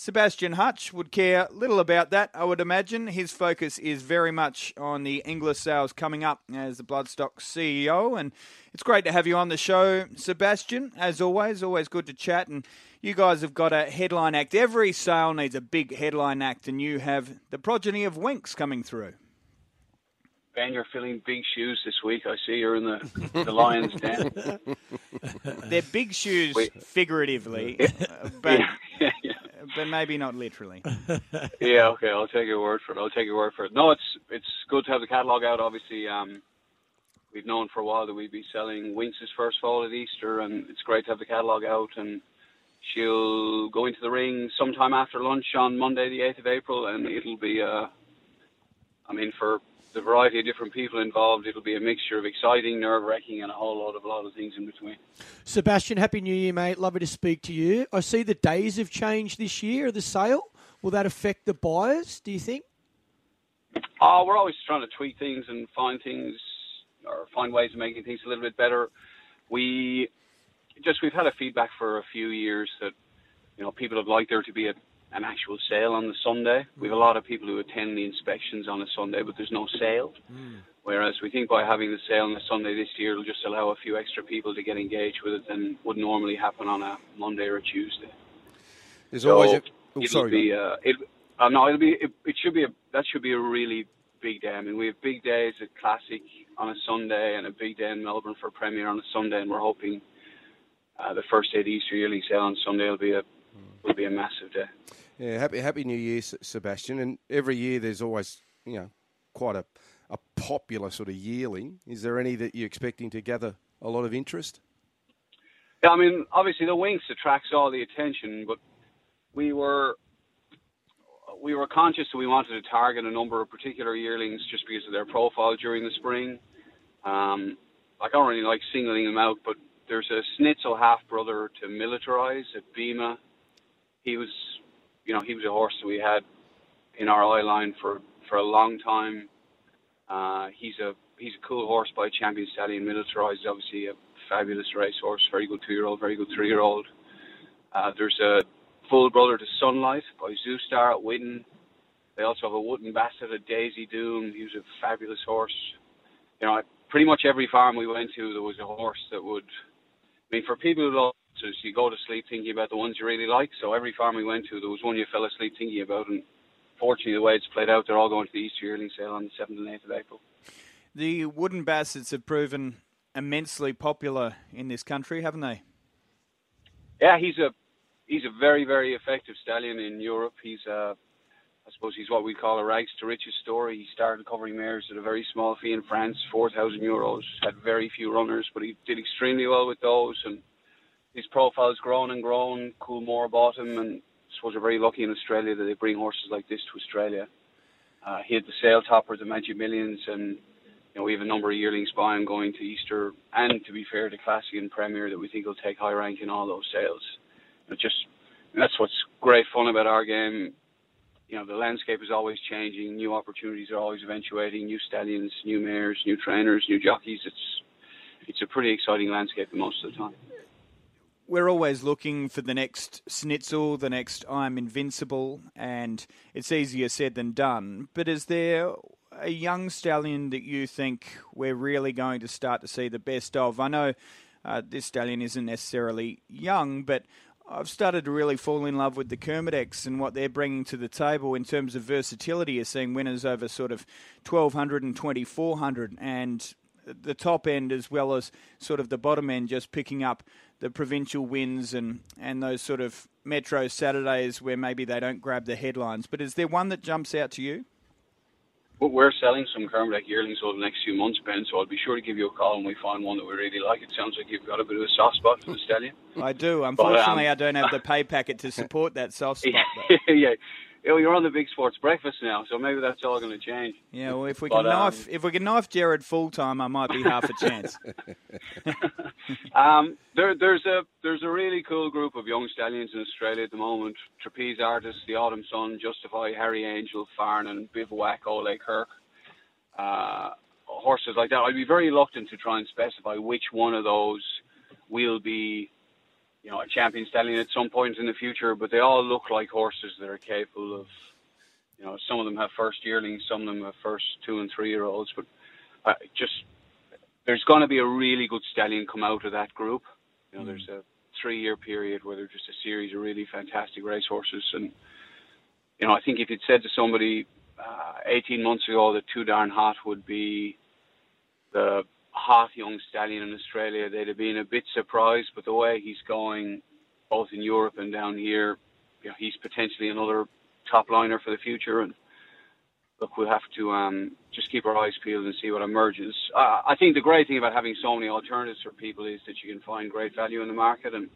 Sebastian Hutch would care little about that, I would imagine. His focus is very much on the Inglis sales coming up as the Bloodstock CEO. And it's great to have you on the show, Sebastian. As always, always good to chat. And you guys have got a headline act. Every sale needs a big headline act, and you have the progeny of Winx coming through. Ben, you're filling big shoes this week. I see you're in the, the Lions Den. They're big shoes figuratively, but yeah, yeah. But maybe not literally. yeah, okay, I'll take your word for it. I'll take your word for it. No, it's it's good to have the catalogue out. Obviously, um, we've known for a while that we'd be selling Winx' first fall at Easter, and it's great to have the catalogue out. And she'll go into the ring sometime after lunch on Monday, the 8th of April, and it'll be, uh, I mean, for the variety of different people involved, it'll be a mixture of exciting, nerve wracking, and a whole lot of a lot of things in between. Sebastian, happy New Year, mate. Lovely to speak to you. I see the days have changed this year of the sale. Will that affect the buyers? Do you think? Oh, we're always trying to tweak things and find things or find ways of making things a little bit better. We just we've had a feedback for a few years that you know people would like there to be a, an actual sale on the Sunday. We have a lot of people who attend the inspections on a Sunday, but there's no sale. Whereas we think by having the sale on a Sunday this year, it'll just allow a few extra people to get engaged with it than would normally happen on a Monday or a Tuesday. There's So always a. Oh, it'll sorry. be uh, it. Uh, no, it'll be. It, it should be a. That should be a really big day. I mean, we have big days at Classic on a Sunday and a big day in Melbourne for Premier on a Sunday, and we're hoping uh, the first day of the Easter yearling sale on Sunday will be a will be a massive day. Yeah, happy Happy New Year, Sebastian. And every year there's always, you know, quite a, a popular sort of yearling. Is there any that you're expecting to gather a lot of interest? Yeah, I mean, obviously the Winx attracts all the attention, but we were we were conscious that we wanted to target a number of particular yearlings just because of their profile during the spring. Um, I don't really like singling them out, but there's a Snitzel half brother to Militarize at Bema. He was, you know, he was a horse that we had in our eye line for for a long time. Uh, he's a he's a cool horse by Champion Stallion. Militarize is obviously a fabulous racehorse, very good two year old, very good three year old. Uh, there's a full brother to Sunlight by Zoustar at Widden. They also have a Wootton Bassett at Daisy Doom. He was a fabulous horse. You know, pretty much every farm we went to, there was a horse that would. I mean, for people who love horses, you go to sleep thinking about the ones you really like. So every farm we went to, there was one you fell asleep thinking about. And fortunately, the way it's played out, they're all going to the Easter yearling sale on the 7th and 8th of April. The Wootton Bassetts have proven immensely popular in this country, haven't they? Yeah, he's a he's a very very effective stallion in Europe. He's uh, I suppose he's what we call a rags to riches story. He started covering mares at a very small fee in France, four thousand euros. Had very few runners, but he did extremely well with those. And his profile's grown and grown. Coolmore bought him, and I suppose we're very lucky in Australia that they bring horses like this to Australia. Uh, he had the sale topper, the Magic Millions, and you know we have a number of yearlings by him going to Easter, and to be fair, to Classic and Premier that we think will take high rank in all those sales. Just that's what's great fun about our game. You know, the landscape is always changing. New opportunities are always eventuating. New stallions, new mares, new trainers, new jockeys. It's it's a pretty exciting landscape most of the time. We're always looking for the next Snitzel, the next I'm Invincible, and it's easier said than done. But is there a young stallion that you think we're really going to start to see the best of? I know uh, this stallion isn't necessarily young, but I've started to really fall in love with the Kermadecs and what they're bringing to the table in terms of versatility. You're seeing winners over sort of 1200 and 2400, and the top end as well as sort of the bottom end, just picking up the provincial wins and, and those sort of metro Saturdays where maybe they don't grab the headlines. But is there one that jumps out to you? But we're selling some Kermadec yearlings over the next few months, Ben. So I'll be sure to give you a call when we find one that we really like. It sounds like you've got a bit of a soft spot for the stallion. I do. Unfortunately, um, I don't have the pay packet to support that soft spot. But, yeah, know, you're on the big sports breakfast now, so maybe that's all going to change. yeah, well, if we But, can um, knife if we can knife Jared full time, I might be half a chance. Um, there, there's a there's a really cool group of young stallions in Australia at the moment. Trapeze artists, the Autumn Sun, Justify, Harry Angel, Farnan, Bivouac, Ole Kirk, uh, horses like that. I'd be very reluctant to try and specify which one of those will be you know, a champion stallion at some point in the future. But they all look like horses that are capable of, you know, some of them have first yearlings, some of them have first two and three year olds. But uh, just there's going to be a really good stallion come out of that group. You know, mm. there's a three year period where there's just a series of really fantastic racehorses. And, you know, I think if you'd said to somebody uh, 18 months ago that Too Darn Hot would be the hot young stallion in Australia, they'd have been a bit surprised. But the way he's going, both in Europe and down here, you know, he's potentially another top liner for the future. And look, we'll have to um, just keep our eyes peeled and see what emerges. Uh, I think the great thing about having so many alternatives for people is that you can find great value in the market and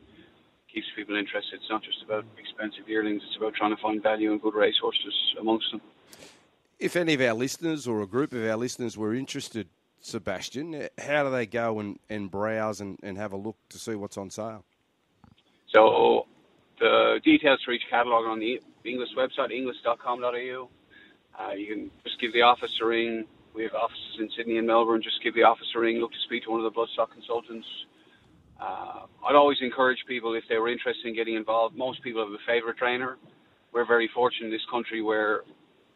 keeps people interested. It's not just about expensive yearlings; it's about trying to find value and good racehorses amongst them. If any of our listeners or a group of our listeners were interested, Sebastian, how do they go and, and browse and, and have a look to see what's on sale? So the details for each catalogue on the Inglis website, inglis.com.au. Uh, you can just give the office a ring. We have offices in Sydney and Melbourne. Just give the office a ring. Look to speak to one of the bloodstock consultants. Uh, I'd always encourage people if they were interested in getting involved. Most people have a favourite trainer. We're very fortunate in this country where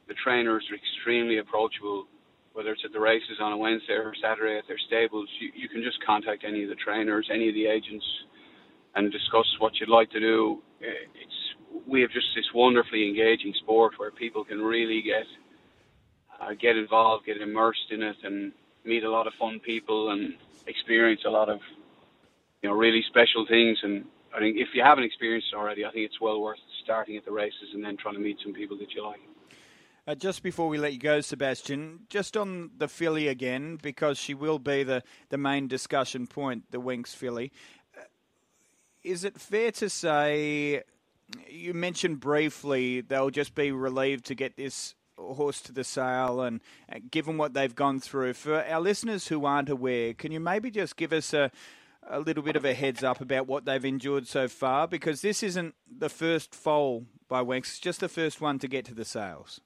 the trainers are extremely approachable. Whether it's at the races on a Wednesday or Saturday at their stables, you, you can just contact any of the trainers, any of the agents, and discuss what you'd like to do. It's we have just this wonderfully engaging sport where people can really get uh, get involved, get immersed in it, and meet a lot of fun people and experience a lot of you know really special things. And I think if you haven't experienced it already, I think it's well worth starting at the races and then trying to meet some people that you like. Uh, just before we let you go, Sebastian, just on the filly again, because she will be the, the main discussion point, the Winx filly. Uh, is it fair to say you mentioned briefly they'll just be relieved to get this horse to the sale and given what they've gone through for our listeners who aren't aware can you maybe just give us a a little bit of a heads up about what they've endured so far because this isn't the first foal by Winx, it's just the first one to get to the sales.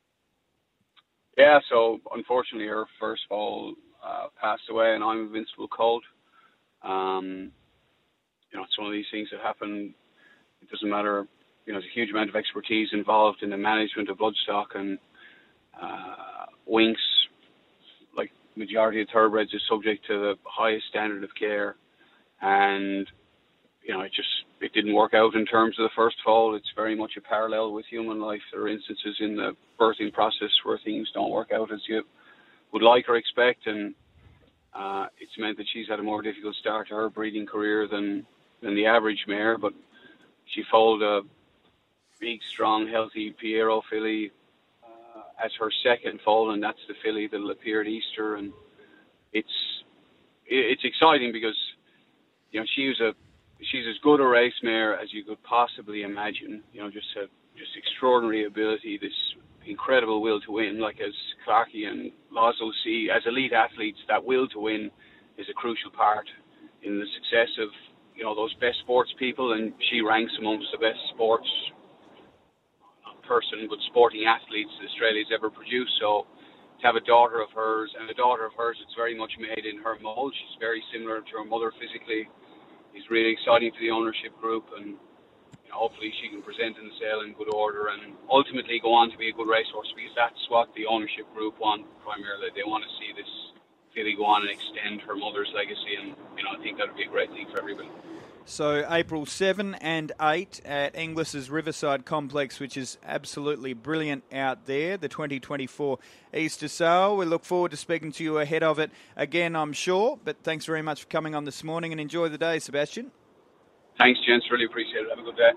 Yeah, so unfortunately her first foal uh, passed away and I'm invincible cold. Um, you know, it's one of these things that happen. It doesn't matter you know, there's a huge amount of expertise involved in the management of bloodstock and uh, Winx. Like majority of thoroughbreds is subject to the highest standard of care, and you know, it just it didn't work out in terms of the first fall. It's very much a parallel with human life. There are instances in the birthing process where things don't work out as you would like or expect, and uh, it's meant that she's had a more difficult start to her breeding career than than the average mare. But she foaled a big, strong, healthy Pierro filly uh, as her second foal, and that's the filly that'll appear at Easter. And it's it's exciting because you know she was a she's as good a race mare as you could possibly imagine. You know, just a just extraordinary ability, this incredible will to win. Like as Clarkey and Lazo see, as elite athletes, that will to win is a crucial part in the success of you know those best sports people, and she ranks amongst the best sports person but sporting athletes Australia's ever produced. So to have a daughter of hers and a daughter of hers it's very much made in her mold. She's very similar to her mother physically. Is really exciting for the ownership group and you know, hopefully she can present in the sale in good order and ultimately go on to be a good racehorse because that's what the ownership group want primarily. They want to see this filly go on and extend her mother's legacy and you know I think that would be a great thing for everybody. So April 7 and 8 at Inglis's Riverside Complex, which is absolutely brilliant out there, the 2024 Easter sale. We look forward to speaking to you ahead of it again, I'm sure. But thanks very much for coming on this morning and enjoy the day, Sebastian. Thanks, gents. Really appreciate it. Have a good day.